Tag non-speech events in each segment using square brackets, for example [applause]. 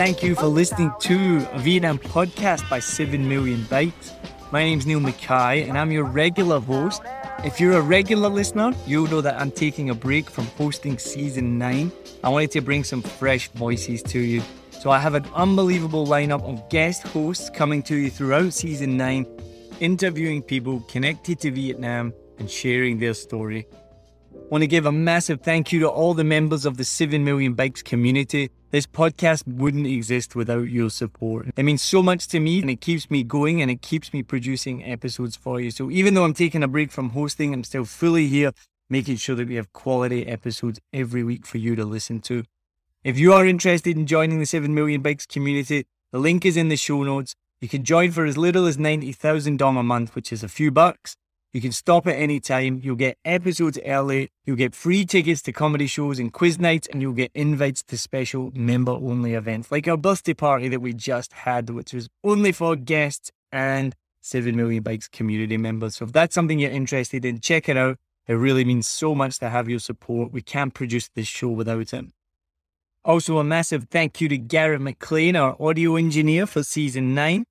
Thank you for listening to a Vietnam podcast by 7 Million Bikes. My name's Neil Mackay and I'm your regular host. If you're a regular listener, you'll know that I'm taking a break from hosting season 9. I wanted to bring some fresh voices to you. So I have an unbelievable lineup of guest hosts coming to you throughout season 9, interviewing people connected to Vietnam and sharing their story. Want to give a massive thank you to all the members of the 7 Million Bikes community. This podcast wouldn't exist without your support. It means so much to me and it keeps me going and it keeps me producing episodes for you. So even though I'm taking a break from hosting, I'm still fully here making sure that we have quality episodes every week for you to listen to. If you are interested in joining the 7 Million Bikes community, the link is in the show notes. You can join for as little as $90,000 a month, which is a few bucks. You can stop at any time. You'll get episodes early. You'll get free tickets to comedy shows and quiz nights, and you'll get invites to special member only events like our birthday party that we just had, which was only for guests and 7 Million Bikes community members. So if that's something you're interested in, check it out. It really means so much to have your support. We can't produce this show without it. Also, a massive thank you to Garrett McLean, our audio engineer for season 9.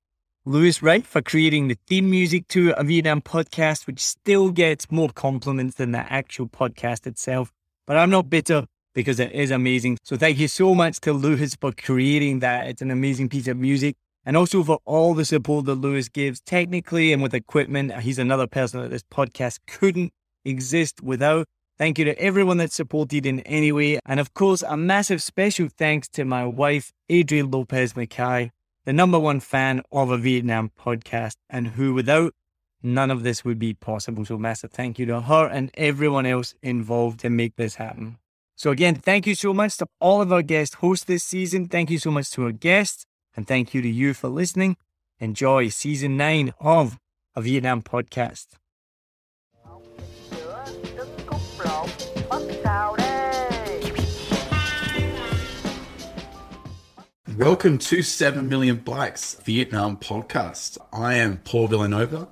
Lewis Wright for creating the theme music to a Vietnam podcast, which still gets more compliments than the actual podcast itself. But I'm not bitter because it is amazing. So thank you so much to Lewis for creating that. It's an amazing piece of music. And also for all the support that Lewis gives technically and with equipment. He's another person that this podcast couldn't exist without. Thank you to everyone that supported in any way. And of course, a massive special thanks to my wife, Adrienne Lopez Mackay, the number one fan of a Vietnam podcast, and who without none of this would be possible. So, massive thank you to her and everyone else involved to make this happen. So, again, thank you so much to all of our guest hosts this season. Thank you so much to our guests, and thank you to you for listening. Enjoy season nine of a Vietnam podcast. Welcome to 7 Million Bikes Vietnam podcast. I am Paul Villanova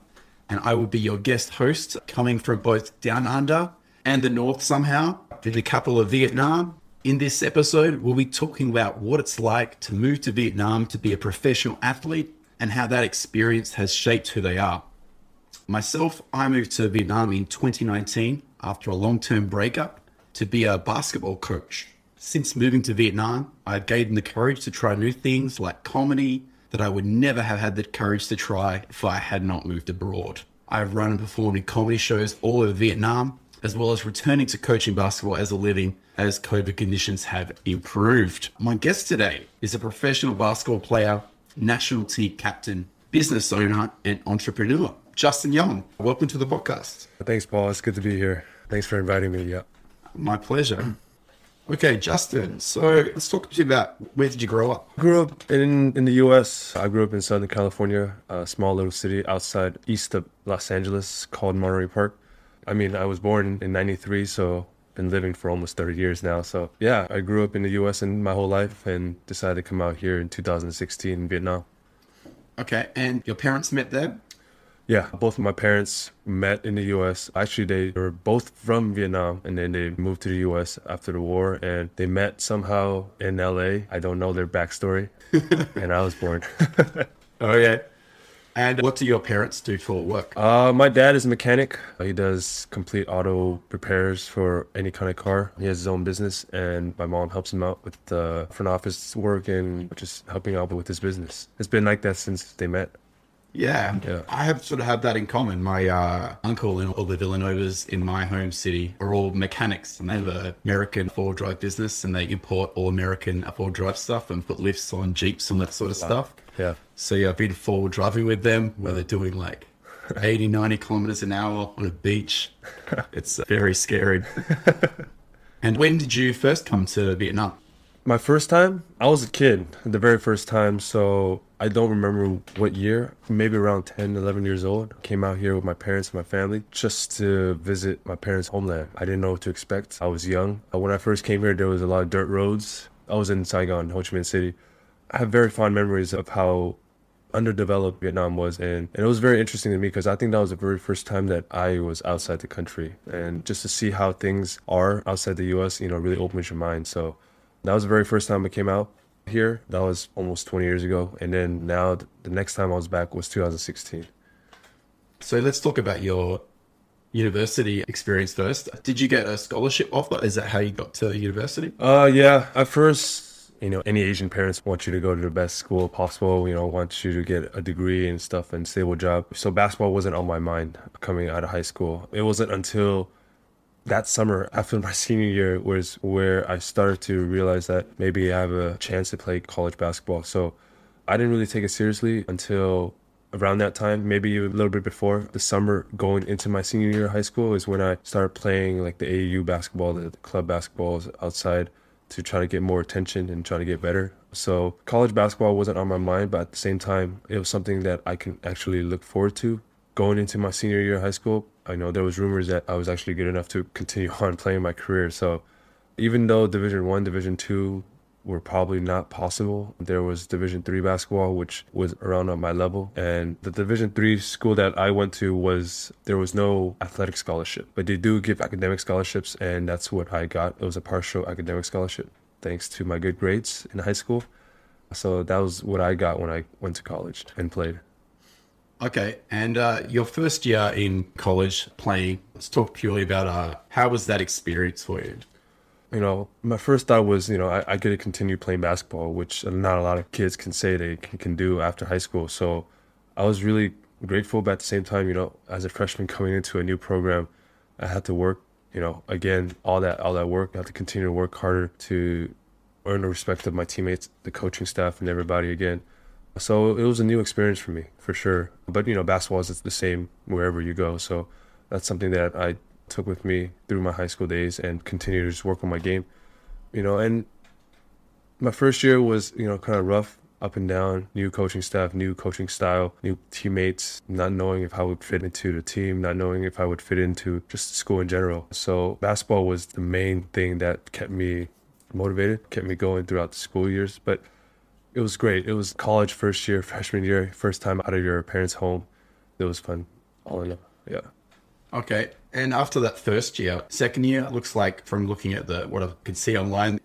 and I will be your guest host coming from both down under and the north somehow in the capital of Vietnam. In this episode, we'll be talking about what it's like to move to Vietnam to be a professional athlete and how that experience has shaped who they are. Myself, I moved to Vietnam in 2019 after a long term breakup to be a basketball coach. Since moving to Vietnam, I've gained the courage to try new things like comedy that I would never have had the courage to try if I had not moved abroad. I've run and performed in comedy shows all over Vietnam, as well as returning to coaching basketball as a living as COVID conditions have improved. My guest today is a professional basketball player, national team captain, business owner, and entrepreneur, Justin Young. Welcome to the podcast. Thanks, Paul. It's good to be here. Thanks for inviting me. Yeah. My pleasure. Okay, Justin. So let's talk to you about where did you grow up? I grew up in in the U.S. I grew up in Southern California, a small little city outside east of Los Angeles called Monterey Park. I mean, I was born in '93, so been living for almost 30 years now. So yeah, I grew up in the U.S. in my whole life and decided to come out here in 2016 in Vietnam. Okay, and your parents met there? Yeah, both of my parents met in the U.S. Actually, they were both from Vietnam, and then they moved to the U.S. after the war, and they met somehow in L.A. I don't know their backstory, [laughs] and I was born. [laughs] Oh yeah. And what do your parents do for work? uh, my dad is a mechanic. He does complete auto repairs for any kind of car. He has his own business, and my mom helps him out with the front office work and just helping out with his business. It's been like that since they met. Yeah, Yeah. I have sort of had that in common. My uh, uncle and all the Villanovas in my home city are all mechanics, and they have an American four drive business, and they import all American four drive stuff and put lifts on Jeeps and that sort of stuff. Yeah. So yeah, I've been forward driving with them where they're doing like [laughs] 80, 90 kilometers an hour on a beach. [laughs] It's uh, very scary. [laughs] and when did you first come to Vietnam? My first time, I was a kid, the very first time, so I don't remember what year, maybe around 10, 11 years old. Came out here with my parents and my family just to visit my parents' homeland. I didn't know what to expect. I was young. Uh, When I first came here, there was a lot of dirt roads. I was in Saigon, Ho Chi Minh City. I have very fond memories of how underdeveloped Vietnam was and, and it was very interesting to me because I think that was the very first time that I was outside the country and just to see how things are outside the US, you know, really opens your mind. So that was the very first time I came out here. That was almost 20 years ago. And then now the next time I was back was 2016. So let's talk about your university experience first. Did you get a scholarship offer? Is that how you got to the university? Uh, yeah. At first, you know, any Asian parents want you to go to the best school possible. You know, want you to get a degree and stuff and stable job. So basketball wasn't on my mind coming out of high school. It wasn't until that summer after my [laughs] senior year was where I started to realize that maybe I have a chance to play college basketball. So I didn't really take it seriously until around that time, maybe a little bit before the summer going into my senior year of high school is when I started playing like the AAU basketball, the club basketballs outside to try to get more attention and try to get better. So college basketball wasn't on my mind, but at the same time, it was something that I can actually look forward to going into my senior year of high school. I know there was rumors that I was actually good enough to continue [laughs] on playing my career. So even though Division One, Division Two were probably not possible, there was Division Three basketball, which was around on my level. And the Division Three school that I went to was there was no athletic scholarship, but they do give academic scholarships, and that's what I got. It was a partial academic scholarship, thanks to my good grades in high school. So that was what I got when I went to college and played. Okay, and uh, your first year in college playing, let's talk purely about uh, how was that experience for you? you know, my first thought was, you know, I, I get to continue playing basketball, which not a lot of kids can say they can, do after high school. So I was really grateful, but at the same time, you know, as a freshman coming into a new program, I had to work, you know, again, all that, all that work, I had to continue to work harder to earn the respect of my teammates, the coaching staff, and everybody again. So it was a new experience for me, for sure. But, you know, basketball is the same wherever you go. So that's something that I took with me through my high school days and continue to just work on my game. You know, and my first year was, you know, kind of rough, up and down, new coaching staff, new coaching style, new teammates, not knowing if I would fit into the team, not knowing if I would fit into just school in general. So basketball was the main thing that kept me motivated, kept me going throughout the school years. But it was great. It was college first year, freshman year, first time out of your parents' home. It was fun. All in all, yeah. Okay, and after that first year, second year, looks like from looking at the what I could see online,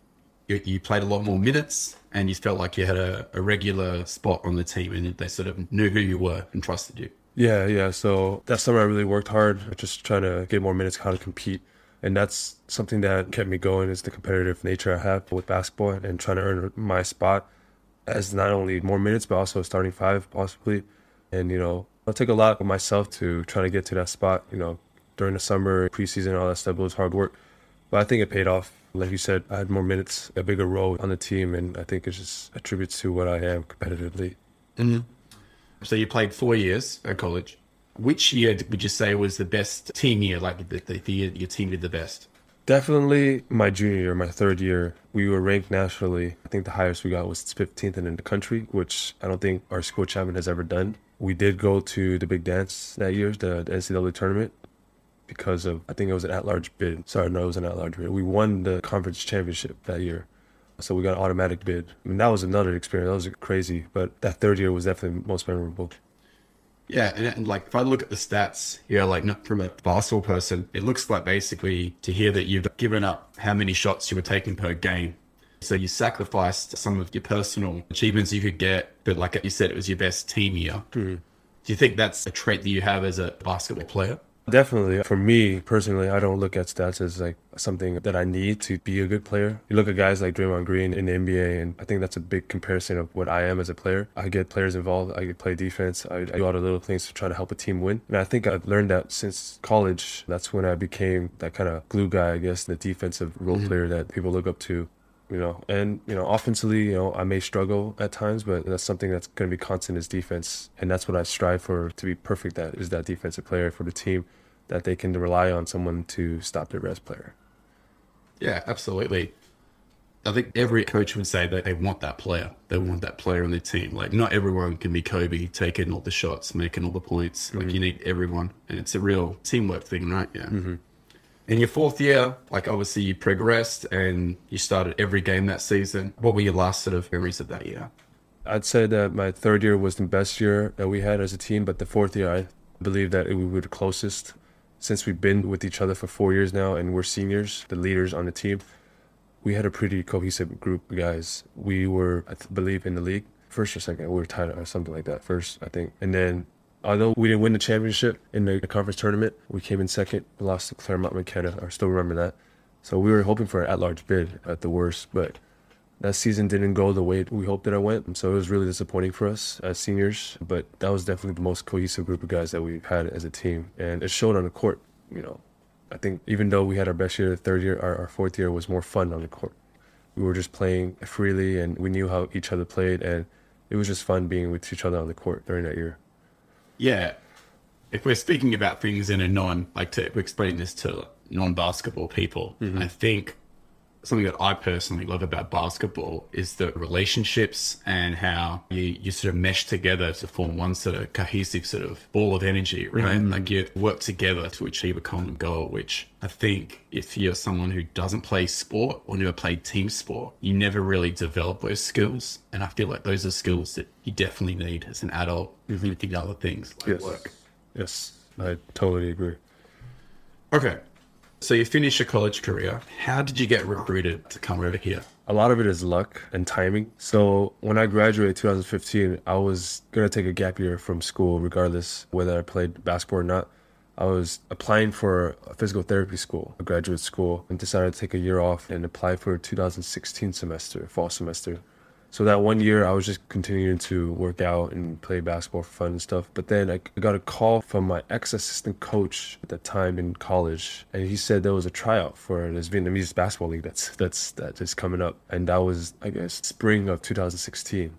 you, you played a lot more minutes and you felt like you had a, a regular spot on the team and they sort of knew who you were and trusted you. Yeah, yeah. So that summer I really worked hard, just trying to get more minutes, how to compete. And that's something that kept me going is the competitive nature I have with basketball and trying to earn my spot as not only more minutes, but also starting five possibly. And, you know, I'll take a lot of myself to try to get to that spot, you know, during the summer, preseason, all that stuff. Was hard work. But I think it paid off. Like you said, I had more minutes, a bigger role on the team, and I think it just attributes to what I am competitively. Mhm. So you played four years at college. Which year would you say was the best team year? Like the, the year your team did the best? Definitely my junior year, my third year, we were ranked nationally. I think the highest we got was 15th in the country, which I don't think our school champion has ever done. We did go to the big dance that year, the, NCAA tournament, because of, I think it was an at large bid. Sorry, no, it was an at large bid. We won the conference championship that year. So we got an automatic bid. I mean, that was another experience. That was crazy. But that third year was definitely most memorable. Yeah, and, and like if I look at the stats here, like not from a basketball person, it looks like basically to hear that you've given up how many shots you were taking per game. So you sacrificed some of your personal achievements you could get, but like you said, it was your best team year. Hmm. Do you think that's a trait that you have as a basketball player? Definitely. For me personally, I don't look at stats as like something that I need to be a good player. You look at guys like Draymond Green in the NBA, and I think that's a big comparison of what I am as a player. I get players involved. I play defense. I, I do all the little things to try to help a team win. And I think I've learned that since college. That's when I became that kind of glue guy, I guess, the defensive role mm-hmm. player that people look up to you know. And you know, offensively, you know, I may struggle at times, but that's something that's going to be constant is defense, and that's what I strive for to be perfect. At is that defensive player for the team that they can rely on someone to stop their best player. Yeah, absolutely. I think every coach would say that they want that player. They want that player on their team. Like, not everyone can be Kobe, taking all the shots, making all the points. Like, mm-hmm. you need everyone. And it's a real teamwork thing, right? Yeah. Mm-hmm. In your fourth year, like, obviously you progressed and you started every game that season. What were your last sort of memories of that year? I'd say that my third year was the best year that we had as a team, but the fourth year, I believe that we were the closest since we've been with each other for four years now and we're seniors, the leaders on the team. We had a pretty cohesive group of guys. We were, I believe, in the league first or second. We were tied or something like that first, I think. And then, although we didn't win the championship in the conference tournament, we came in second. We lost to Claremont McKenna. I still remember that. So we were hoping for an at-large bid at the worst, but that season didn't go the way we hoped that it went. So it was really disappointing for us as seniors. But that was definitely the most cohesive group of guys that we've had as a team. And it showed on the court, you know. I think even though we had our best year, the third year, our, our fourth year was more fun on the court. We were just playing freely and we knew how each other played. And it was just fun being with each other on the court during that year. Yeah. If we're speaking about things in a non, like to explain this to non basketball people, mm-hmm. I think something that I personally love about basketball is the relationships and how you, you sort of mesh together to form one sort of cohesive sort of ball of energy, right? Like you work together to achieve a common goal, which I think if you're someone who doesn't play sport or never played team sport, you never really develop those skills. And I feel like those are skills that you definitely need as an adult you think other things like work. Yes, I totally agree. Okay. So you finished your college career. How did you get recruited to come over here? A lot of it is luck and timing. So when I graduated 2015, I was gonna take a gap year from school, regardless whether I played basketball or not. I was applying for a physical therapy school, a graduate school, and decided to take a year off and apply for a 2016 semester, fall semester. So that one year, I was just continuing to work out and play basketball for fun and stuff. But then I got a call from my ex assistant coach at that time in college, and he said there was a tryout for this Vietnamese basketball league that's that's that is coming up, and that was I guess spring of 2016.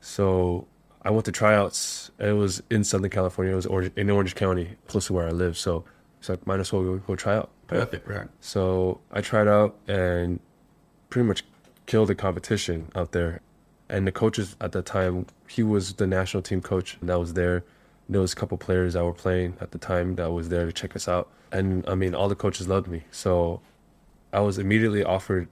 So I went to tryouts. It was in Southern California. It was Orange, in Orange County, close to where I live. So it's like might as well go, go try out. Perfect, right? So I tried out and pretty much killed the competition out there. And the coaches at that time, he was the national team coach that was there. There was a couple players that were playing at the time that was there to check us out. And I mean, all the coaches loved me. So I was immediately offered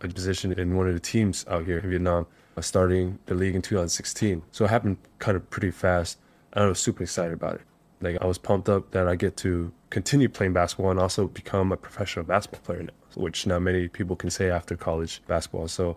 a position in one of the teams out here in Vietnam, uh, starting the league in 2016. So it happened kind of pretty fast. And I was super excited about it. Like I was pumped up that I get to continue playing basketball and also become a professional basketball player now, which not many people can say after college basketball. So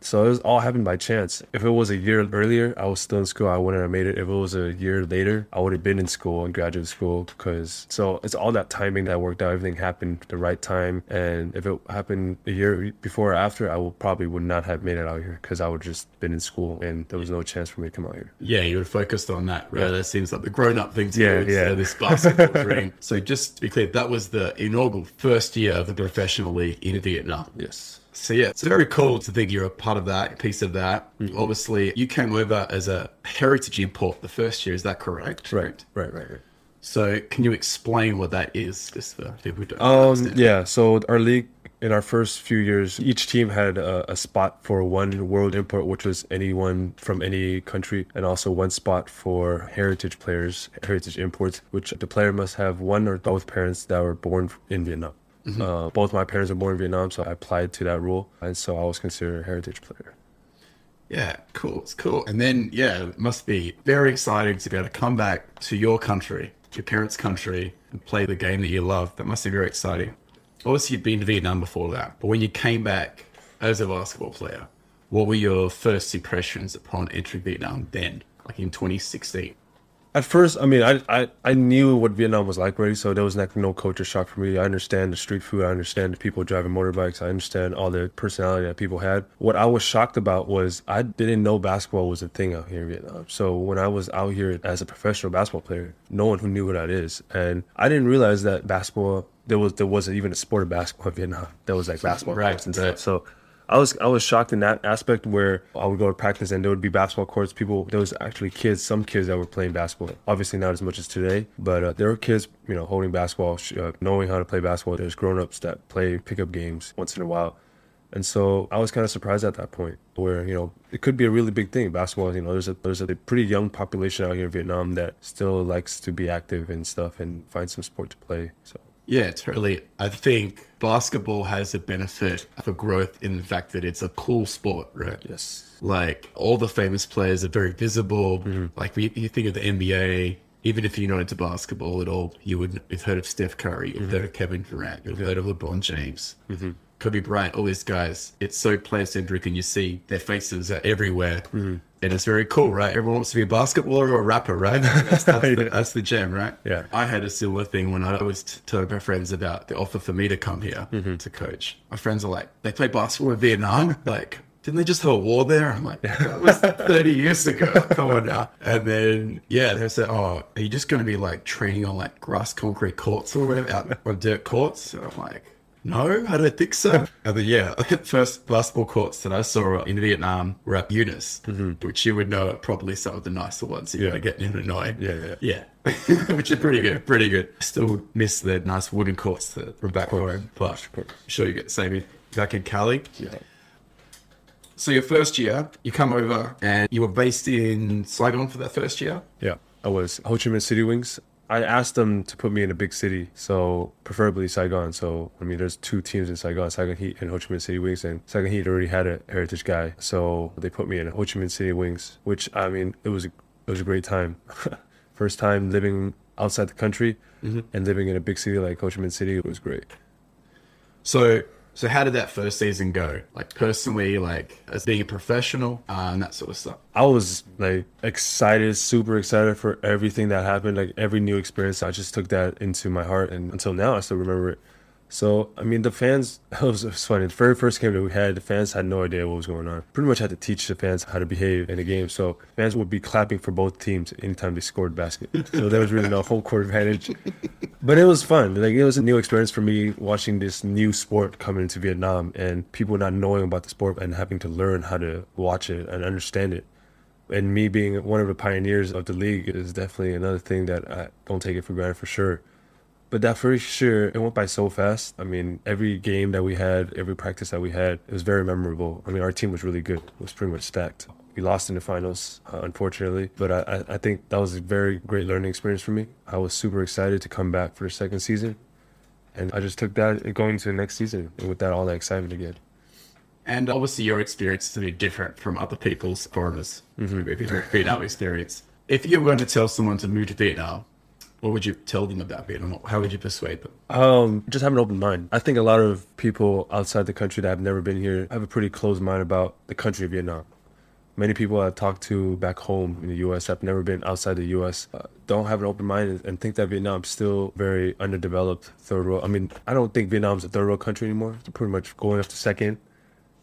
So it was all happened by chance. If it was a year earlier, I was still in school. I wouldn't have made it. If it was a year later, I would have been in school and graduate school because so it's all that timing that worked out. Everything happened the right time. And if it happened a year before or after, I would probably would not have made it out here because I would just been in school and there was no chance for me to come out here. Yeah, you were focused on that, right? That seems like the grown up thing to Yeah, do. yeah. So uh, this basketball [laughs] dream. So just to be clear, that was the inaugural first year of the professional league in Vietnam. Yes. So yeah, it's very cool to think you're a part of that, piece of that. Obviously, you came over as a heritage import the first year. Is that correct? Right. Right. Right. Right. So can you explain what that is, just for people who don't Um, understand? yeah, so our league in our first few years, each team had a, a spot for one world import, which was anyone from any country, and also one spot for heritage players, heritage imports, which the player must have one or both parents that were born in Vietnam. Uh, both my parents were born in Vietnam, so I applied to that rule, and so I was considered a heritage player. Yeah, cool. It's cool. And then, yeah, it must be very exciting to be able to come back to your country, your parents' country, and play the game that you love. That must be very exciting. Obviously, you'd been to Vietnam before that, but when you came back as a basketball player, what were your first impressions upon entering Vietnam then, like in 2016? At first, I mean, I, I, I knew what Vietnam was like already, so there was like no culture shock for me. I understand the street food, I understand the people driving motorbikes, I understand all the personality that people had. What I was shocked about was I didn't know basketball was a thing out here in Vietnam. So when I was out here as a professional basketball player, no one who knew what that is, and I didn't realize that basketball there was there wasn't even a sport of basketball in Vietnam. There was like basketball Right, courts and right. stuff. So I was I was shocked in that aspect where I would go to practice and there would be basketball courts. People there was actually kids, some kids that were playing basketball. Obviously not as much as today, but uh, there were kids, you know, holding basketball, uh, knowing how to play basketball. There's grown ups that play pickup games once in a while. And so I was kind of surprised at that point, where you know it could be a really big thing. Basketball, you know, there's a there's a pretty young population out here in Vietnam that still likes to be active and stuff and find some sport to play. So Yeah, totally. I think basketball has a benefit for growth in the fact that it's a cool sport, right? yes, Like all the famous players are very visible. Mm-hmm. Like we, you think of the NBA, even if you're not into basketball at all, you would have heard of Steph Curry, you've mm-hmm. heard of Kevin Durant, you've heard of LeBron James, mm-hmm. Kobe Bryant, all these guys. It's so player centric, and you see their faces are everywhere, mm. and it's very cool, right? Everyone wants to be a basketballer or a rapper, right? That's, [laughs] that's, the, that's the gem, right? Yeah. I had a similar thing when I was t- telling my friends about the offer for me to come here mm-hmm. to coach. My friends are like, they play basketball in Vietnam. Like, didn't they just have a war there? I'm like, that was [laughs] 30 years ago. Come on now. And then, yeah, they said, oh, are you just going to be like training on like grass concrete courts or whatever, out on dirt courts? And I'm like, no, I don't think so. [laughs] Yeah, the first basketball courts that I saw in Vietnam were at UNIS, mm-hmm. which you would know are probably some of the nicer ones you're Yeah. going to get in Hanoi. Yeah, yeah. Yeah. [laughs] which is pretty good, pretty good. Still miss the nice wooden courts that were back home, but I'm sure you get the same back in Cali. yeah. So your first year, you come over and you were based in Saigon for that first year. Yeah, I was Ho Chi Minh City Wings. I asked them to put me in a big city, so preferably Saigon. So I mean, there's two teams in Saigon, Saigon Heat and Ho Chi Minh City Wings, and Saigon Heat already had a heritage guy, so they put me in Ho Chi Minh City Wings, which I mean, it was it was a great time. [laughs] First time living outside the country mm-hmm. and living in a big city like Ho Chi Minh City, it was great. So, so how did that first season go? Like personally, like as being a professional uh, and that sort of stuff. I was like excited, super excited for everything that happened. Like every new experience, I just took that into my heart, and until now, I still remember it. So, I mean, the fans, [laughs] it was, it was funny. The very first game that we had, the fans had no idea what was going on. Pretty much had to teach the fans how to behave in the game. So, fans would be clapping for both teams anytime they scored a basket. [laughs] So, there was really no home court advantage. But it was fun. Like, it was a new experience for me watching this new sport coming into Vietnam and people not knowing about the sport and having to learn how to watch it and understand it and me being one of the pioneers of the league is definitely another thing that I don't take it for granted for sure. But that first year, it went by so fast. I mean, every game that we had, every practice that we had, it was very memorable. I mean, our team was really good. It was pretty much stacked. We lost in the finals, uh, unfortunately, but I, I- think that was a very great learning experience for me. I was super excited to come back for the second season, and I just took that going to the next season and with that all that excitement again. And obviously, your experience is a bit different from other people's foreigners' Vietnam experience. If you were going to tell someone to move to Vietnam What would you tell them about Vietnam? How would you persuade them? Um, just have an open mind. I think a lot of people outside the country that have never been here have a pretty closed mind about the country of Vietnam. Many people I've talked to back home in the U.S. have never been outside the U.S. Uh, don't have an open mind and- think that Vietnam's still very underdeveloped third world. I mean, I don't think Vietnam's a third world country anymore. It's pretty much going up to second.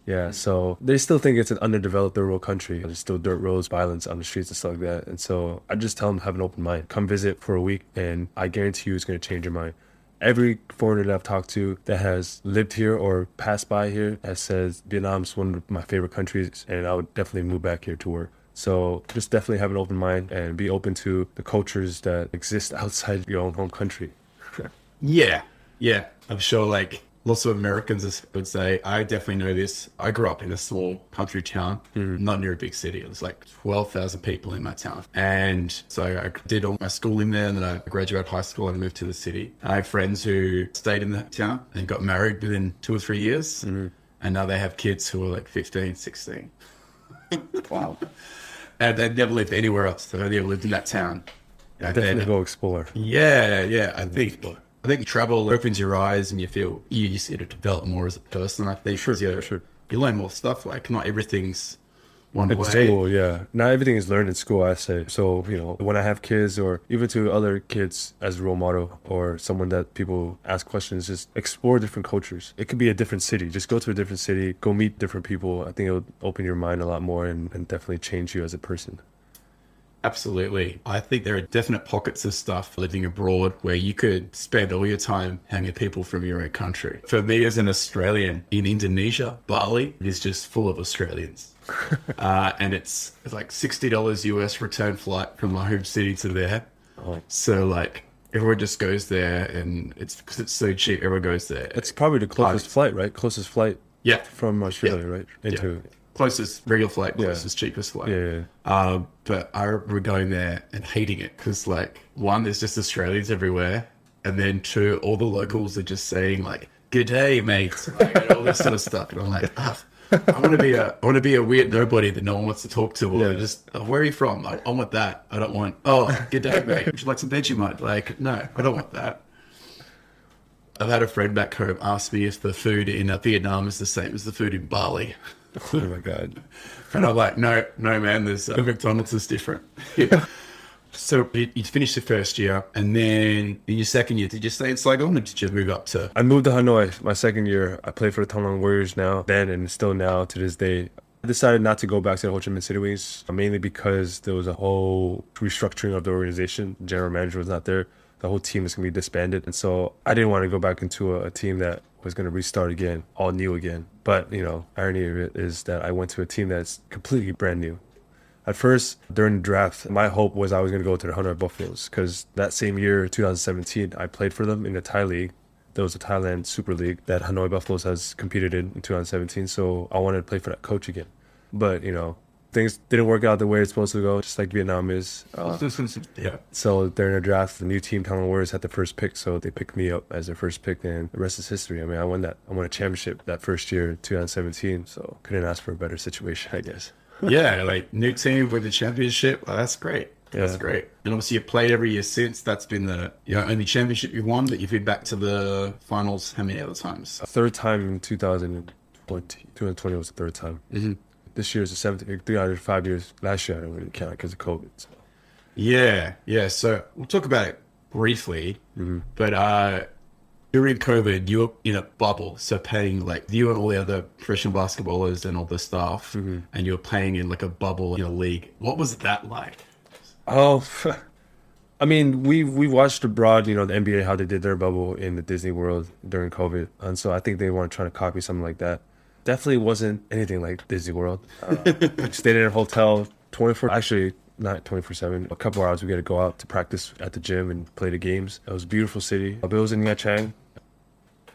Yeah, so they still think it's an underdeveloped third world country. There's still dirt roads, violence on the streets and stuff like that. And so I just tell them have an open mind. Come visit for a week, and I guarantee you it's going to change your mind. Every foreigner that I've talked to that has lived here or passed by here has says Vietnam's one of my favorite countries, and I would definitely move back here to work. So just definitely have an open mind and be open to the cultures that exist [laughs] outside your own home country. [laughs] Yeah, yeah. I'm sure like lots of Americans would say, I definitely know this. I grew up in a small country town, hmm. not near a big city. It was like 12,000 people in my town. And so I did all my schooling there and then I graduated high school and moved to the city. I have friends who stayed in the town and got married within two or three years. Hmm. And now they have kids who are like 15, 16. [laughs] wow. And they've never lived anywhere else. They've only ever lived in that town. Definitely go explore. yeah, yeah. I think I think travel opens your eyes and you feel you just get to develop more as a person. I think sure, you, sure. you learn more stuff. Like not everything's one In way. school, yeah. Not everything is learned in school, I say. So, you know, when I have kids or even to other kids as a role model or someone that people ask questions, just explore different cultures. It could be a different city. Just go to a different city, go meet different people. I think it would open your mind a lot more and, and definitely change you as a person. Absolutely. I think there are definite pockets of stuff living abroad where you could spend all your time hanging with people from your own country. For me as an Australian in Indonesia, Bali is just full of Australians. [laughs] uh, and it's, it's like $60 US return flight from my home city to there. So like everyone just goes there and it's because it's so cheap, everyone goes there. It's probably the closest flight, right? Closest flight yeah. from Australia, right? Yeah. Closest regular flight, closest cheapest flight. Yeah. Um, but I remember going there and hating it because, like, one, there's just Australians everywhere, and then two, all the locals are just saying like, "Good day, mate," like, and all this sort of stuff, and I'm like, ah, I want to be a, I want to be a weird nobody that no one wants to talk to, or Yeah. just, oh, where are you from? I, I want that. I don't want, oh, good day, mate. Would you like some Vegemite? Like, no, I don't want that. I've had a friend back home ask me if the food in uh, Vietnam is the same as the food in Bali. Oh my god. And I'm like, no, no, man, there's uh, McDonald's is different. [laughs] Yeah. so you, you finished the first year, and then in your second year, did you stay in Saigon or did you move up to? I moved to Hanoi my second year. I play for the Thang Long Warriors now, then and still now to this day. I decided not to go back to the Ho Chi Minh City Wings, mainly because there was a whole restructuring of the organization. General manager was not there. The whole team is going to be disbanded. And so I didn't want to go back into a, a team that was going to restart again, all new again. But, you know, irony of it is that I went to a team that's completely brand new. At first, during the draft, my hope was I was going to go to the Hanoi Buffaloes because that same year, 2017, I played for them in the Thai League. There was a Thailand Super League that Hanoi Buffaloes has competed in in 2017. So I wanted to play for that coach again. But, you know, things didn't work out the way it's supposed to go, just like Vietnam is. Uh, yeah. so during the draft, the new team, Thang Long Warriors, had the first pick. So they picked me up as their first pick, and the rest is history. I mean, I won that. I won a championship that first year, 2017. So couldn't ask for a better situation, I guess. [laughs] Yeah, like new team with the championship. Well, that's great. That's Yeah. great. And obviously, you've played every year since. That's been the you know, only championship you've won, but you've been back to the finals how many other times? Third time in 2020. 2020 was the third time. Mm-hmm. This year is the seventh. Three out of five years. Last year I don't really count because of COVID. So. Yeah, yeah. So we'll talk about it briefly, but uh, during COVID, you were in a bubble, so paying like you and all the other professional basketballers and all the staff, and you were playing in like a bubble in a league. What was that like? Oh, [laughs] I mean, we we watched abroad, you know, the NBA how they did their bubble in the Disney World during COVID, and so I think they want to try to copy something like that. Definitely wasn't anything like Disney World. Uh, [laughs] stayed in a hotel twenty four, actually not twenty four seven. A couple hours we got to go out to practice at the gym and play the games. It was a beautiful city. But it was in Nha Trang.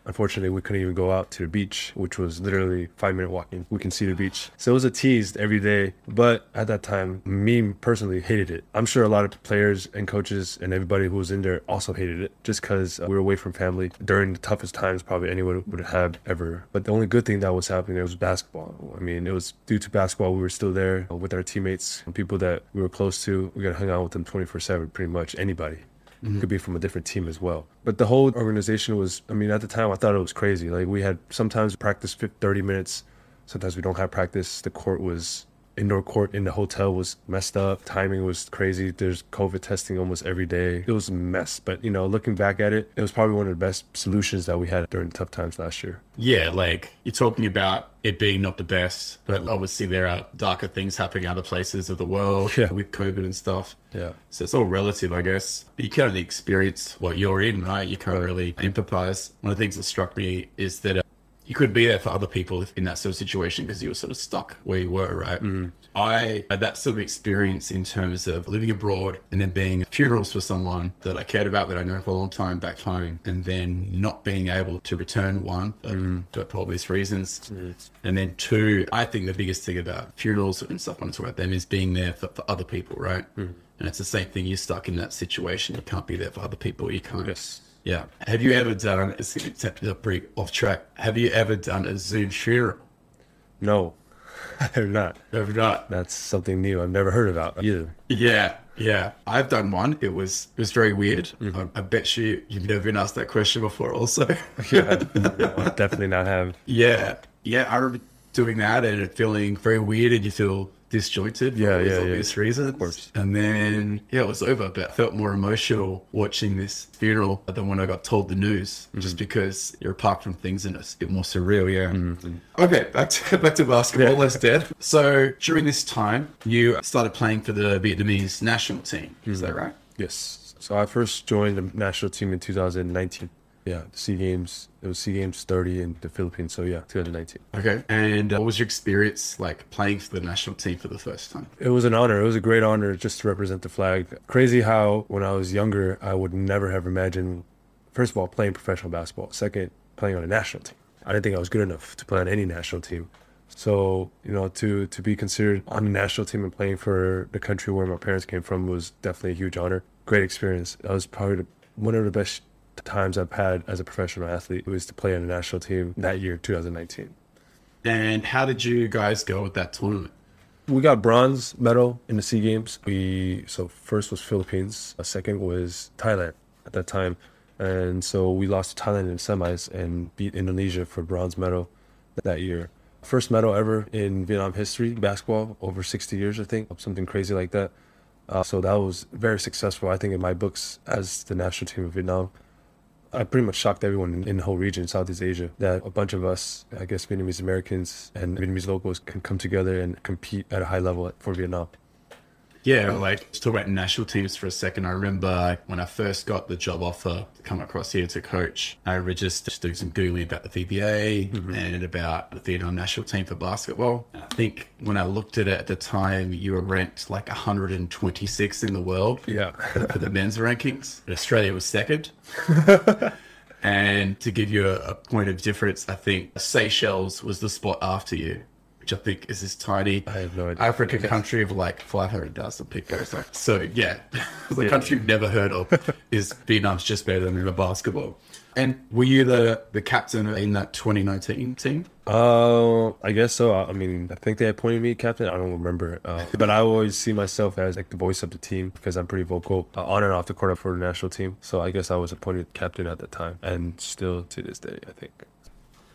Unfortunately, we couldn't even go out to the beach, which was literally five minute walking. We can see the beach. So it was a tease every day. But at that time, me personally hated it. I'm sure a lot of players and coaches and everybody who was in there also hated it just because we were away from family during the toughest times probably anyone would have ever. But the only good thing that was happening there was basketball. I mean, it was due to basketball, we were still there with our teammates and people that we were close to. We got to hang out with them 24 7, pretty much anybody. Mm-hmm. Could be from a different team as well. But the whole organization was, I mean, at the time, I thought it was crazy. Like, we had sometimes practice 30 minutes, sometimes we don't have practice. The court was, indoor court in the hotel was messed up. Timing was crazy. There's COVID testing almost every day. It was a mess. But, you know, looking back at it, it was probably one of the best solutions that we had during tough times last year. Yeah, like you're talking about it being not the best, but obviously there are darker things happening other places of the world Yeah. with COVID and stuff. Yeah. So it's all relative, I guess. But You can only experience what you're in, right? You can't really empathize. One of the things that struck me is that you could be there for other people in that sort of situation because you were sort of stuck where you were, right? Mm. I had that sort of experience in terms of living abroad and then being at funerals for someone that I cared about that I know for a long time back home and then not being able to return one uh, for obvious reasons. Mm. And then two, I think the biggest thing about funerals and stuff when I talk about them is being there for, for other people, right? And it's the same thing. You're stuck in that situation. You can't be there for other people. You can't. Yes. Yeah. Have you ever done, it's a pretty off track. Have you ever done a Zoom funeral? No, I [laughs] have not. I've not? That's something new I've never heard about either. Yeah, yeah. I've done one. It was it was very weird. Mm-hmm. I, I bet you you've never been asked that question before. Also, [laughs] Yeah, definitely not have. yeah, yeah. I remember doing that and feeling very weird, and you feel disjointed. For Yeah, yeah, yeah. obvious reasons. Of course. And then yeah, it was over. But I felt more emotional watching this funeral than when I got told the news, Mm-hmm. just because you're apart from things and it's a bit more surreal. Yeah. Okay, back to [laughs] back to basketball. Let's dead. So during this time, you started playing for the Vietnamese national team. Is Mm-hmm. that right? Yes. So I first joined the national team in 2019. Yeah, the Sea Games. It was Sea Games 30 in the Philippines. So yeah, 2019. Okay. And uh, what was your experience like playing for the national team for the first time? It was an honor. It was a great honor just to represent the flag. Crazy how when I was younger, I would never have imagined, first of all, playing professional basketball. Second, playing on a national team. I didn't think I was good enough to play on any national team. So you know, to to be considered on the national team and playing for the country where my parents came from was definitely a huge honor. Great experience. That was probably the, one of the best times I've had as a professional athlete. Was to play on the national team that year, 2019. And how did you guys go with that tournament? We got bronze medal in the Sea Games. We so first was Philippines, a second was Thailand at that time, and so we lost to Thailand in semis and beat Indonesia for bronze medal that year. First medal ever in Vietnam history, basketball, over 60 years, I think, something crazy like that. Uh, so that was very successful, I think, in my books as the national team of Vietnam. I pretty much shocked everyone in, the whole region, Southeast Asia, that a bunch of us, I guess Vietnamese Americans and Vietnamese locals can come together and compete at a high level for Vietnam. Yeah, like let's talk about national teams for a second. I remember when I first got the job offer to come across here to coach, I was just, doing some Googling about the VBA mm-hmm. and about the Vietnam national team for basketball. I think when I looked at it at the time, you were ranked like 126 in the world. Yeah. [laughs] for the men's rankings. But Australia was second. [laughs] and to give you a, a point of difference, I think Seychelles was the spot after you, which I think is this tiny I have no idea. African country of like 500,000 people. So, so yeah, [laughs] the country you've never heard of [laughs] is Vietnam's just better than in the basketball. And were you the, the captain in that 2019 team? Uh, I guess so. I I mean, I think they appointed me captain. I don't remember. Uh, but I always see myself as like the voice of the team because I'm pretty vocal uh, on and off the court for the national team. So I guess I was appointed captain at the time and still to this day, I think.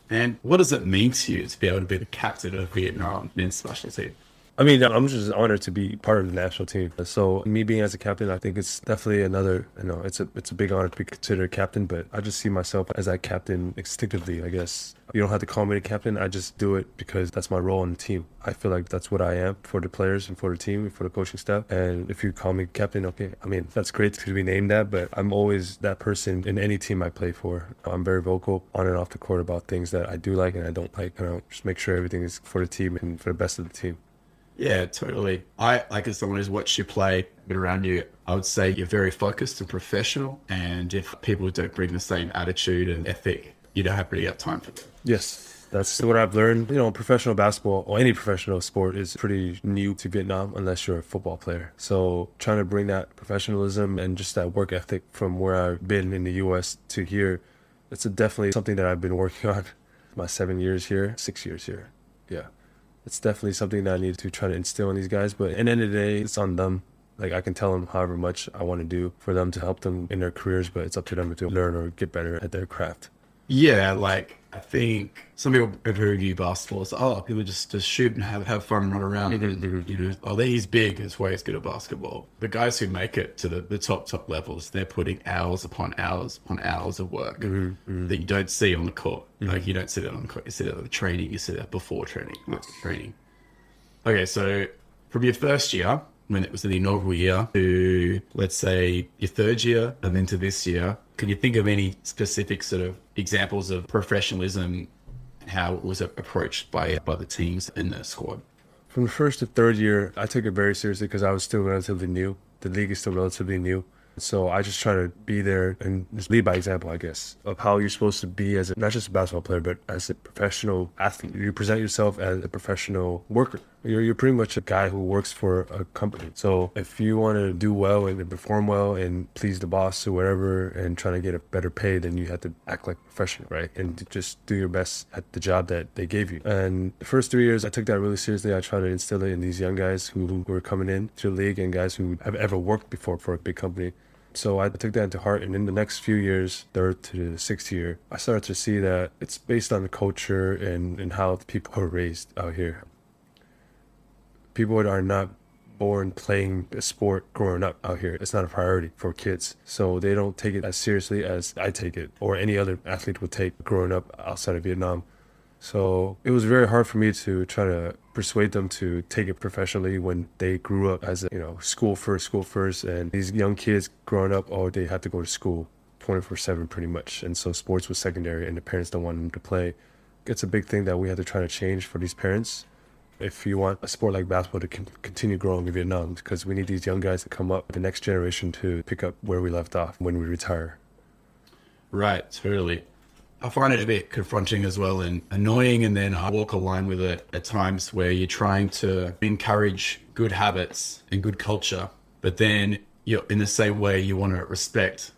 And what does it mean to you to be able to be the captain of Vietnam men's national team? I mean, I'm just honored to be part of the national team. So me being as a captain, I think it's definitely another. You know, it's a it's a big honor to be considered captain. But I just see myself as that captain instinctively. I guess you don't have to call me the captain. I just do it because that's my role on the team. I feel like that's what I am for the players and for the team and for the coaching staff. And if you call me captain, okay, I mean that's great to be named that. But I'm always that person in any team I play for. I'm very vocal on and off the court about things that I do like and I don't like. You know, just make sure everything is for the team and for the best of the team. Yeah, totally. I, like as someone who's watched you play, been around you, I would say you're very focused and professional. And if people don't bring the same attitude and ethic, you don't have really have time for them. Yes, that's what I've learned. You know, professional basketball or any professional sport is pretty new to Vietnam unless you're a football player. So trying to bring that professionalism and just that work ethic from where I've been in the U.S. to here, it's definitely something that I've been working [laughs] on my seven years here, six years here. Yeah. It's definitely something that I need to try to instill in these guys. But at the end of the day, it's on them. Like I can tell them however much I want to do for them to help them in their careers, but it's up to them to learn or get better at their craft. Yeah, like I think some people have who view basketball as oh, people just just shoot and have have fun, and run around. Mm-hmm, mm-hmm. You know, oh, he's big, that's why he's good at basketball. The guys who make it to the, the top top levels, they're putting hours upon hours upon hours of work mm-hmm, that you don't see on the court. Like you don't see that on the court. You see that on the training. You see that before training, after training. Okay, so from your first year, when it was the inaugural year, to let's say your third year, and then to this year, can you think of any specific sort of examples of professionalism and how it was approached by by the teams in the squad? From the first to third year, I took it very seriously because I was still relatively new. The league is still relatively new. So I just try to be there and just lead by example, I guess, of how you're supposed to be as a, not just a basketball player, but as a professional athlete. You present yourself as a professional worker. You're, you're pretty much a guy who works for a company. So if you want to do well and perform well and please the boss or whatever and trying to get a better pay, then you have to act like a professional, right? And just do your best at the job that they gave you. And the first three years, I took that really seriously. I tried to instill it in these young guys who, who were coming in to the league and guys who have ever worked before for a big company. So I took that into heart, and in the next few years, third to the sixth year, I started to see that it's based on the culture and, and how people are raised out here. People are not born playing a sport growing up out here. It's not a priority for kids. So they don't take it as seriously as I take it or any other athlete would take growing up outside of Vietnam. So it was very hard for me to try to persuade them to take it professionally when they grew up as a, you know school first, school first, and these young kids growing up, oh, they had to go to school 24/7 pretty much, and so sports was secondary, and the parents don't want them to play. It's a big thing that we have to try to change for these parents. If you want a sport like basketball to continue growing in Vietnam, because we need these young guys to come up, the next generation to pick up where we left off when we retire. Right, totally. I find it a bit confronting as well and annoying, and then I walk a line with it at times where you're trying to encourage good habits and good culture, but then you're in the same way you want to respect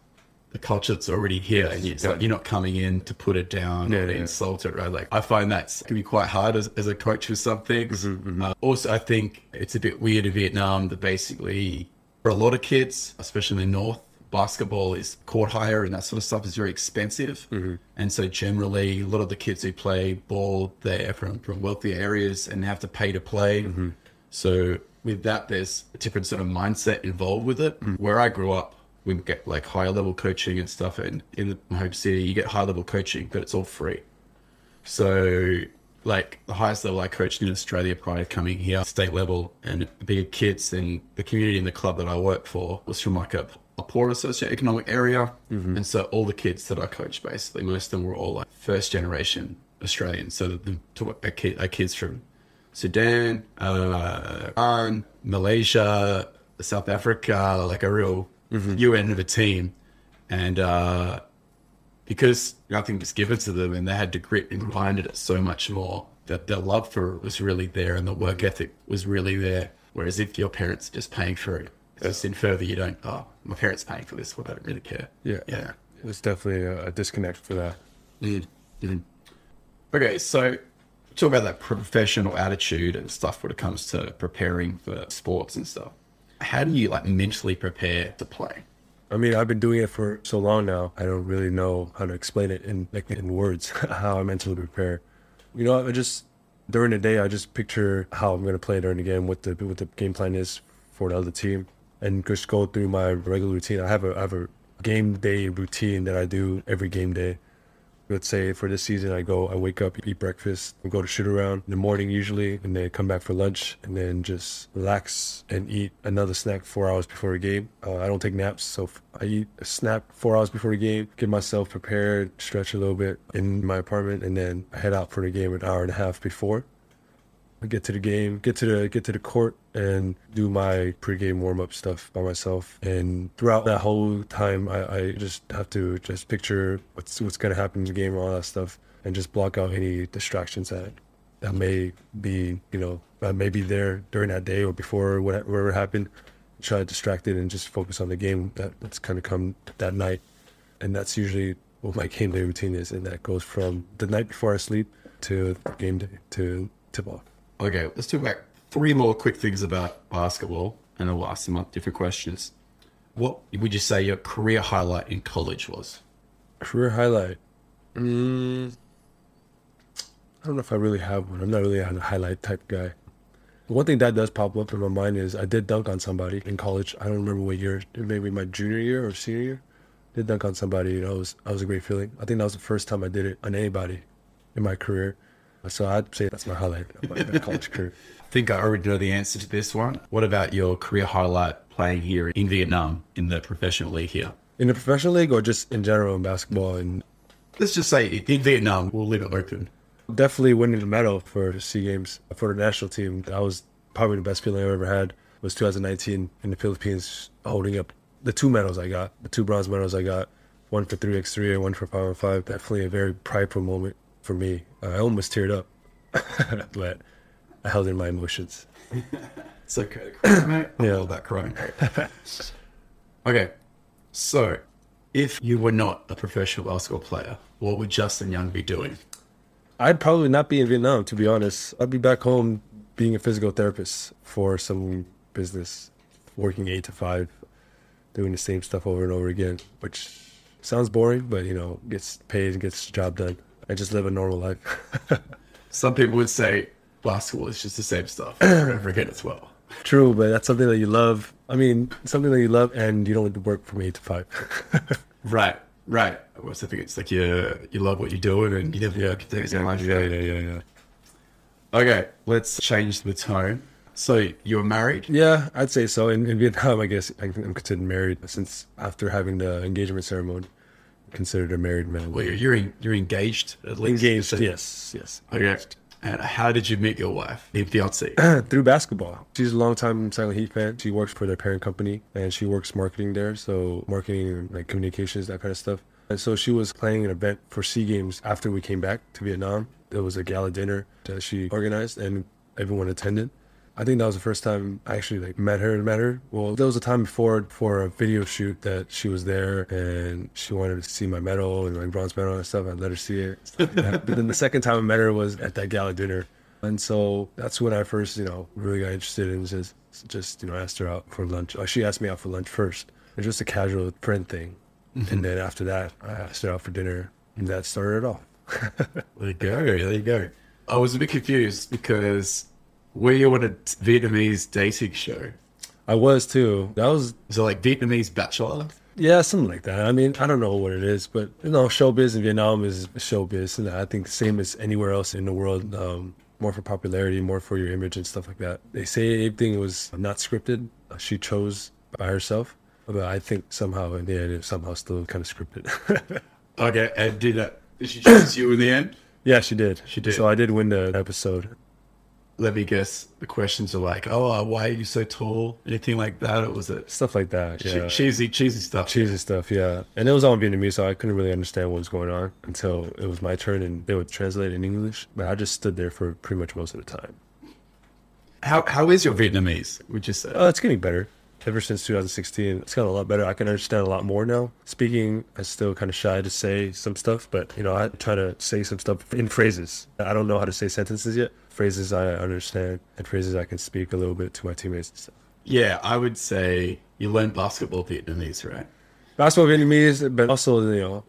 the culture that's already here, and it's like you're not coming in to put it down Yeah, or yeah. insult it, right? Like I find that can be quite hard as, as a coach with some things. Uh, also, I think it's a bit weird in Vietnam that basically for a lot of kids, especially in the north, basketball is court hire and that sort of stuff is very expensive. Mm-hmm. And so generally, a lot of the kids who play ball, they're from, from wealthier areas and have to pay to play. Mm-hmm. So with that, there's a different sort of mindset involved with it. Mm. Where I grew up, we get like higher level coaching and stuff. And in my home city, you get high level coaching, but it's all free. So, like the highest level I coached in Australia prior to coming here, state level, and being kids and the community in the club that I work for was from like a, a poor socioeconomic area. And so all the kids that I coached, basically, most of them were all like first generation Australians. So the, to a kid, kids from Sudan, uh, Iran, Malaysia, South Africa, like a real UN of a team. And uh, because nothing was given to them and they had to grit and grind at it so much more that their love for it was really there and the work ethic was really there. Whereas if your parents are just paying for it, just in further, you don't, oh, my parents paying for this, well, I don't really care. Yeah. Yeah. It's definitely a, a disconnect for that. Mm. Mm. Okay, so talk about that professional attitude and stuff when it comes to preparing for sports and stuff. How do you like mentally prepare to play? I mean, I've been doing it for so long now. I don't really know how to explain it in like in words [laughs] how I mentally prepare. You know, I just during the day I just picture how I'm gonna play during the game, what the what the game plan is for the other team, and just go through my regular routine. I have a I have a game day routine that I do every game day. Let's say for this season, I go, I wake up, eat breakfast, go to shoot around in the morning usually, and then come back for lunch, and then just relax and eat another snack four hours before a game. Uh, I don't take naps, so I eat a snack four hours before the game, get myself prepared, stretch a little bit in my apartment, and then head out for the game an hour and a half before. I get to the game, get to the get to the court, and do my pregame warm up stuff by myself. And throughout that whole time, I, I just have to just picture what's what's gonna happen in the game and all that stuff, and just block out any distractions that that may be you know that may be there during that day or before whatever, whatever happened. Try to distract it and just focus on the game that, that's kind of come that night, and that's usually what my game day routine is, and that goes from the night before I sleep to game day to tip off. Okay, let's talk about three more quick things about basketball. and then we'll ask some different questions. What would you say your career highlight in college was? Career highlight. Mm, I don't know if I really have one. I'm not really a highlight type guy. One thing that does pop up in my mind is I did dunk on somebody in college. I don't remember what year, maybe my junior year or senior year. Did dunk on somebody. You know, it was, that was a great feeling. I think that was the first time I did it on anybody in my career. So I'd say that's my highlight of my [laughs] college career. I think I already know the answer to this one. What about your career highlight playing here in Vietnam in the professional league here? In the professional league or just in general in basketball and Let's just say in Vietnam, we'll leave it open. definitely winning the medal for SEA Games for the national team. That was probably the best feeling I've ever had. Was 2019 in the Philippines, holding up the two medals I got, the two bronze medals I got, one for 3x3 and one for 5x5. Definitely a very prideful moment for me. I almost teared up, [laughs] but I held in my emotions. It's okay to cry, mate. I'm Yeah. all about crying. okay, so if you were not a professional basketball player, what would Justin Young be doing? I'd probably not be in Vietnam, to be honest. I'd be back home being a physical therapist for some business, working eight to five, doing the same stuff over and over again, which sounds boring, but you know, gets paid and gets the job done. I just live a normal life. [laughs] Some people would say basketball is just the same stuff [clears throat] over and over again as well. True, but that's something that you love. I mean, something that you love, and you don't have to work from eight to five. [laughs] Right, right. I was thinking it's like you you love what you're doing and you never yeah, take it so much. yeah, yeah, yeah. Okay, let's change the tone. So you were married? Yeah, I'd say so. In, in Vietnam, I guess I- I'm considered married since after having the engagement ceremony, considered a married man. Well, you're you're, en- you're engaged at least. Engaged, So- yes, yes. Okay. And how did you meet your wife, your fiance? [clears throat] Through basketball. She's a longtime Saigon Heat fan. She works for their parent company and she works marketing there. So marketing like communications, that kind of stuff. And so she was planning an event for SEA Games after we came back to Vietnam. There was a gala dinner that she organized and everyone attended. I think that was the first time I actually like met her and met her. Well, there was a time before for a video shoot that she was there and she wanted to see my medal and my bronze medal and stuff. I let her see it. like but then the second time I met her was at that gala dinner. And so that's when I first, you know, really got interested in just, just you know, asked her out for lunch. She asked me out for lunch first. It was just a casual friend thing. Mm-hmm. And then after that, I asked her out for dinner. And that started it off. [laughs] There you go. There you go. I was a bit confused because were you on a Vietnamese dating show? I was too. That was it like Vietnamese bachelor? Yeah, something like that. I mean, I don't know what it is, but you know, showbiz in Vietnam is showbiz, and I think same as anywhere else in the world. Um, more for popularity, more for your image and stuff like that. They say everything was not scripted. She chose by herself, but I think somehow in the end, it somehow still kind of scripted. [laughs] Okay, and did that? Did she choose you in the end? yeah, she did. She did. So I did win the episode. Let me guess. The questions are like, "Oh, uh, why are you so tall?" Anything like that, or was it Stuff like that. Yeah. cheesy, cheesy stuff? cheesy stuff, yeah. And it was all in Vietnamese, so I couldn't really understand what was going on until it was my turn and they would translate in English. But I just stood there for pretty much most of the time. How how is your Vietnamese? Would you say? Uh, it's getting better. Ever since 2016, it's gotten a lot better. I can understand a lot more now. Speaking, I'm still kind of shy to say some stuff, but you know, I try to say some stuff in phrases. I don't know how to say sentences yet. Phrases I understand and phrases I can speak a little bit to my teammates and stuff. yeah, I would say you learn basketball Vietnamese, right? Basketball Vietnamese, but also you know,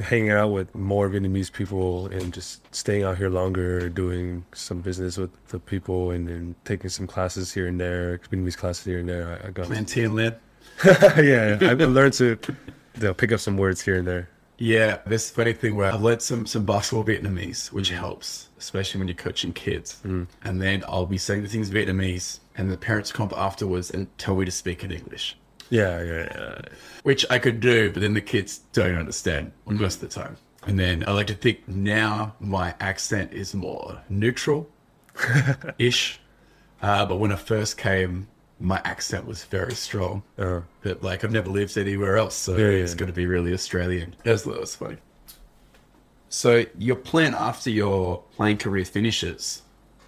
hanging out with more Vietnamese people and just staying out here longer, doing some business with the people, and then taking some classes here and there, Vietnamese classes here and there. I, I got And Tien Lin. [laughs] yeah, yeah. I've learned to you know, pick up some words here and there. Yeah, this funny thing where I've learned some some basketball Vietnamese, which helps, especially when you're coaching kids. And then I'll be saying the things Vietnamese, and the parents come up afterwards and tell me to speak in English, Yeah, yeah, yeah. which I could do, but then the kids don't understand most of the time. And then I like to think now my accent is more neutral ish. [laughs] Uh, but when I first came, my accent was very strong. Uh, But like I've never lived anywhere else, so Yeah, yeah. it's going to be really Australian. That's that was funny. So your plan after your playing career finishes?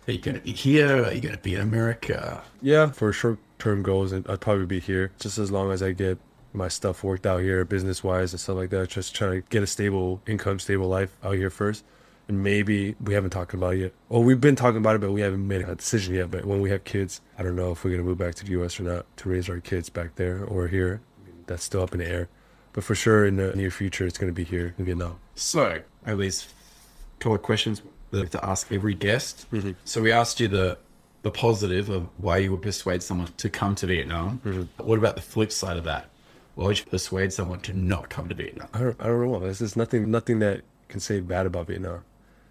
Are you going to be here? Are you going to be in America? yeah, for short term goals, and I'd probably be here just as long as I get my stuff worked out here, business wise and stuff like that. Just trying to get a stable income, stable life out here first, And maybe we haven't talked about it yet. Well, we've been talking about it, but we haven't made a decision yet. But when we have kids, I don't know if we're gonna move back to the U.S. or not to raise our kids back there or here. That's still up in the air. But for sure, in the near future, it's gonna be here in Vietnam. So, at least a couple of questions that I have to ask every guest. Mm-hmm. So, we asked you the the positive of why you would persuade someone to come to Vietnam. Mm-hmm. What about the flip side of that? Why would you persuade someone to not come to Vietnam? I don't, I don't know. There's nothing, nothing that can say bad about Vietnam.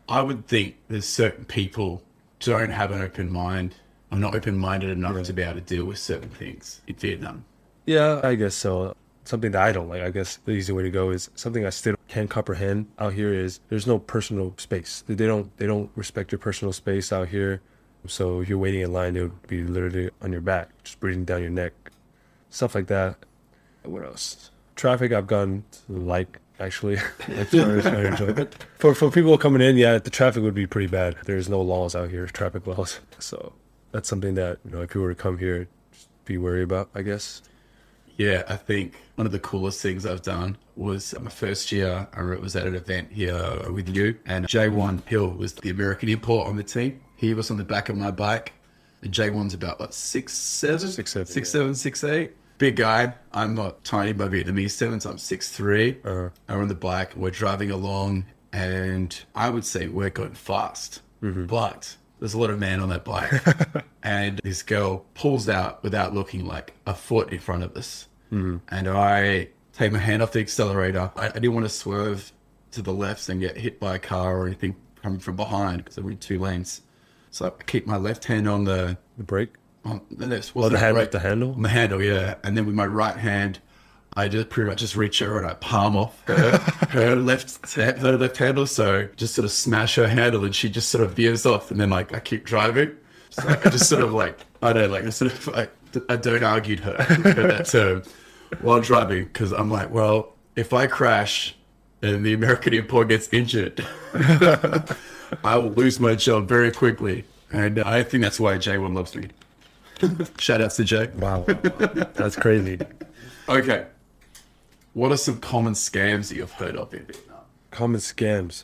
I would think there's certain people don't have an open mind. I'm not open minded enough to be able to deal with certain things in Vietnam. Yeah, I guess so. Something that I don't like, I guess the easy way to go is something I still can't comprehend out here is there's no personal space. They don't they don't respect your personal space out here. So if you're waiting in line, they would be literally on your back, just breathing down your neck, stuff like that. What else? Traffic I've gone to like actually. I try to- I enjoy it. For for people coming in, yeah, the traffic would be pretty bad. There's no laws out here, traffic laws. So that's something that you know if you were to come here, just be wary about, I guess. Yeah, I think one of the coolest things I've done was my first year. I was at an event here with you, and J1 Hill was the American import on the team. He was on the back of my bike. And J1's about what six seven, Six, seven, six yeah. seven, six eight. Big guy. I'm not tiny by Vietnamese. I'm six three. Uh-huh. I'm on the bike. We're driving along, and I would say we're going fast, Mm-hmm. but there's a lot of man on that bike, [laughs] and this girl pulls out without looking like a foot in front of us, Mm-hmm. and I take my hand off the accelerator. I, I didn't want to swerve to the left and get hit by a car or anything coming from behind because we're in two lanes. So I keep my left hand on the The brake. Um, on the left. Oh, the hand- the handle? On the handle, yeah. And then with my right hand, I just pretty much just reach her and I palm off her, [laughs] her left her left handle. So just sort of smash her handle, and she just sort of veers off. And then like I keep driving. So like, I just sort of like [laughs] I don't like I sort of like I don't argued her at that term while driving because I'm like, well, if I crash and the American import gets injured, [laughs] I will lose my job very quickly. And I think that's why J1 loves me. [laughs] Shout outs to Jay. Wow, that's crazy. Okay. What are some common scams that you've heard of in Vietnam? Common scams.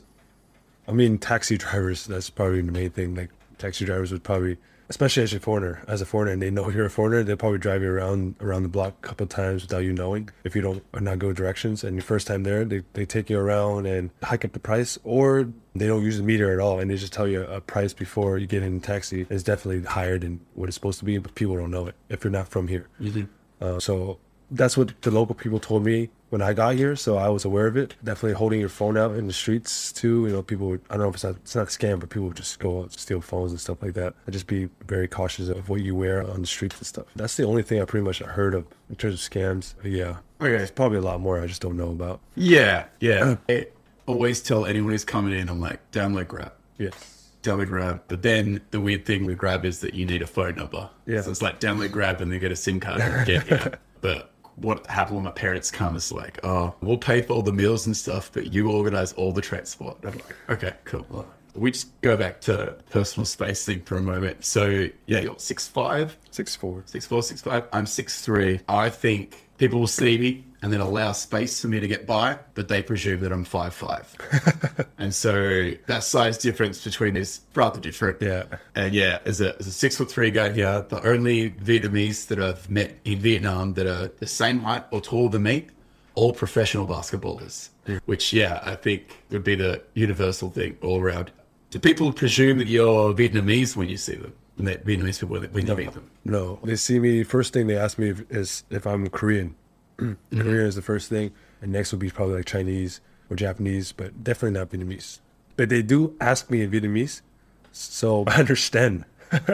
I mean, taxi drivers. That's probably the main thing. Like taxi drivers would probably, especially as a foreigner, as a foreigner, and they know [laughs] you're a foreigner, they'll probably drive you around around the block a couple of times without you knowing. If you don't or not go directions, and your first time there, they, they take you around and hike up the price, or they don't use the meter at all, and they just tell you a price before you get in the taxi. It's definitely higher than what it's supposed to be, but people don't know it if you're not from here. Uh, so that's what the local people told me when I got here. So I was aware of it. Definitely holding your phone out in the streets too. You know, people would, I don't know if it's not, it's not a scam, but people would just go out steal phones and stuff like that. I just be very cautious of what you wear on the streets and stuff. That's the only thing I pretty much heard of in terms of scams. But yeah. Oh, okay. There's probably a lot more I just don't know about. Yeah, yeah. Uh, I always tell anyone who's coming in, I'm like, download Grab. Yes. Download Grab. But then the weird thing with Grab is that you need a phone number. Yeah. So it's like download Grab and then get a SIM card and get here. But what happened when my parents come is like, oh, we'll pay for all the meals and stuff, but you organize all the transport. I'm like, okay, cool. We just go back to personal space thing for a moment. So yeah, you're six five. Six four. Six four, six five. I'm six three. I think people will see me and then allow space for me to get by, but they presume that I'm five five. [laughs] and so that size difference between is rather different. Yeah. And yeah, as a, as a six foot three guy here, the only Vietnamese that I've met in Vietnam that are the same height or taller than me, all professional basketballers. Which yeah, I think would be the universal thing all around. Do people presume that you're Vietnamese when you see them? Vietnamese people when you meet them? No, they see me. First thing they ask me if, is if I'm Korean. [clears throat] Korean is the first thing, and next would be probably like Chinese or Japanese, but definitely not Vietnamese. But they do ask me in Vietnamese, so [laughs] I understand [laughs]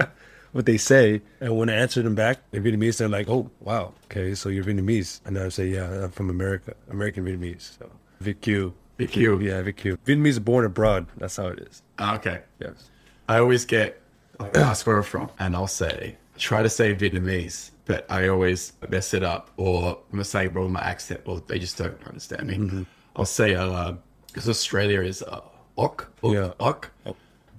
what they say. And when I answer them back in Vietnamese, they're like, "Oh, wow, okay, so you're Vietnamese." And I say, "Yeah, I'm from America, American Vietnamese." So Viet Kieu. Viet Kieu. Yeah, Viet Kieu. Vietnamese born abroad. That's how it is. Ah, okay. Yes. I always get like, ah, asked where I'm from, and I'll say, try to say Vietnamese, but I always mess it up, or I'm saying wrong with my accent, or they just don't understand me. Mm-hmm. I'll say, uh, because Australia is uh, ok, ok, Yeah. ok,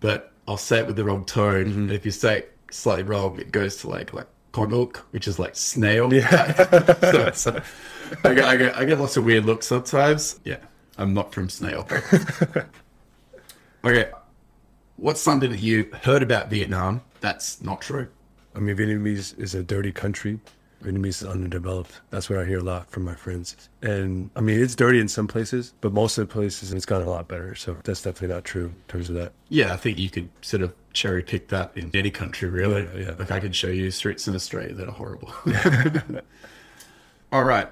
but I'll say it with the wrong tone. Mm-hmm. And if you say it slightly wrong, it goes to like like konok, which is like snail. Yeah. [laughs] so, so I, get, I, get, I get lots of weird looks sometimes. Yeah, I'm not from snail. [laughs] Okay. What's something that you heard about Vietnam that's not true? I mean, Vietnamese is a dirty country. Vietnamese is underdeveloped. That's what I hear a lot from my friends. And I mean, it's dirty in some places, but most of the places it's gotten a lot better. So that's definitely not true in terms of that. Yeah, I think you could sort of cherry pick that in any country, really. Yeah, yeah. Like I could show you streets in Australia that are horrible. [laughs] All right.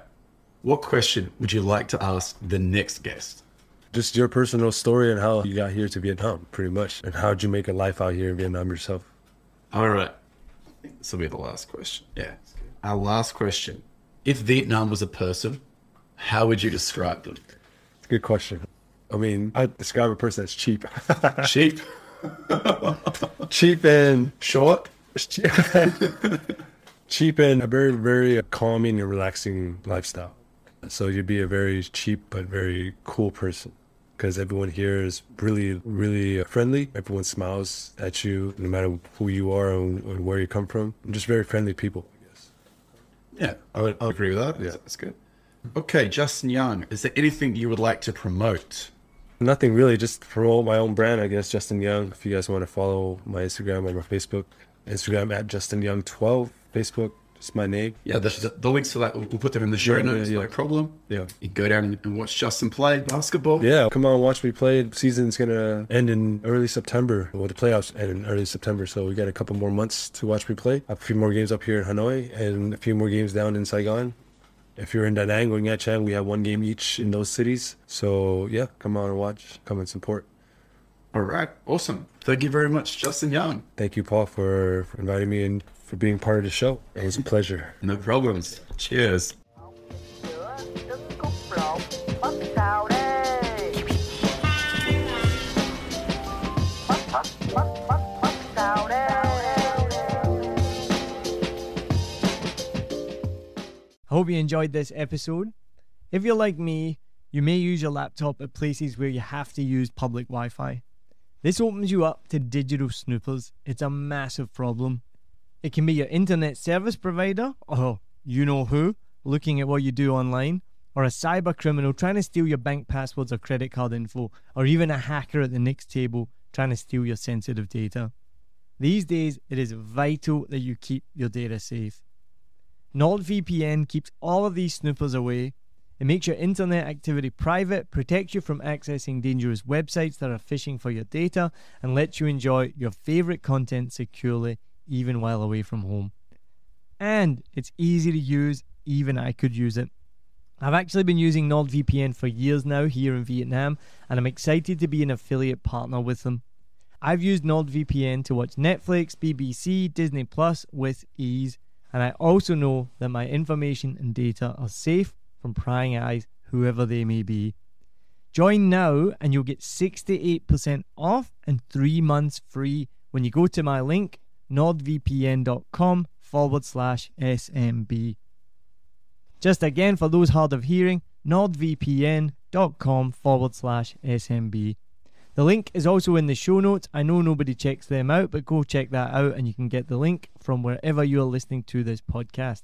What question would you like to ask the next guest? Just your personal story and how you got here to Vietnam, pretty much. And how'd you make a life out here in Vietnam yourself? All right. This will be the last question. Yeah. Our last question. If Vietnam was a person, how would you describe them? It's a good question. I mean, I describe a person as cheap. [laughs] Cheap, [laughs] cheap and short, [laughs] cheap and a very, very calming and relaxing lifestyle. So you'd be a very cheap but very cool person because everyone here is really, really friendly. Everyone smiles at you no matter who you are and, and where you come from. Just very friendly people, I guess. Yeah, I would, I would agree with that. Yeah, that's good. Okay, Justin Young, is there anything you would like to promote? Nothing really, just promote my own brand, I guess. Justin Young. If you guys want to follow my Instagram or my Facebook, Instagram at Justin Young 12, Facebook, just my name. Yeah, the, the, links to that, we'll, we'll put them in the show Yeah, notes, yeah, no yeah. problem. Yeah. You can go down and, watch Justin play basketball. Yeah, come on, watch me play. The season's gonna end in early September. Well, the playoffs end in early September, so we got a couple more months to watch me play. A few more games up here in Hanoi, and a few more games down in Saigon. If you're in Da Nang or Nha Trang, we have one game each in those cities. So yeah, come on and watch, come and support. All right, awesome. Thank you very much, Justin Young. Thank you, Paul, for, for inviting me and for being part of the show. It was a pleasure. No problems. Cheers. I hope you enjoyed this episode. If you're like me, you may use your laptop at places where you have to use public Wi Fi. This opens you up to digital snoopers. It's a massive problem. It can be your internet service provider, or you know who, looking at what you do online, or a cyber criminal trying to steal your bank passwords or credit card info, or even a hacker at the next table trying to steal your sensitive data. These days, it is vital that you keep your data safe. NordVPN keeps all of these snoopers away. It makes your internet activity private, protects you from accessing dangerous websites that are phishing for your data, and lets you enjoy your favorite content securely even while away from home. And it's easy to use, even I could use it. I've actually been using NordVPN for years now here in Vietnam, and I'm excited to be an affiliate partner with them. I've used NordVPN to watch Netflix, BBC, Disney Plus with ease, and I also know that my information and data are safe from prying eyes, whoever they may be. Join now, and you'll get 68% off and three months free when you go to my link, nordvpn.com forward slash SMB. Just again, for those hard of hearing, nordvpn.com forward slash SMB. The link is also in the show notes. I know nobody checks them out, but go check that out and you can get the link from wherever you're listening to this podcast.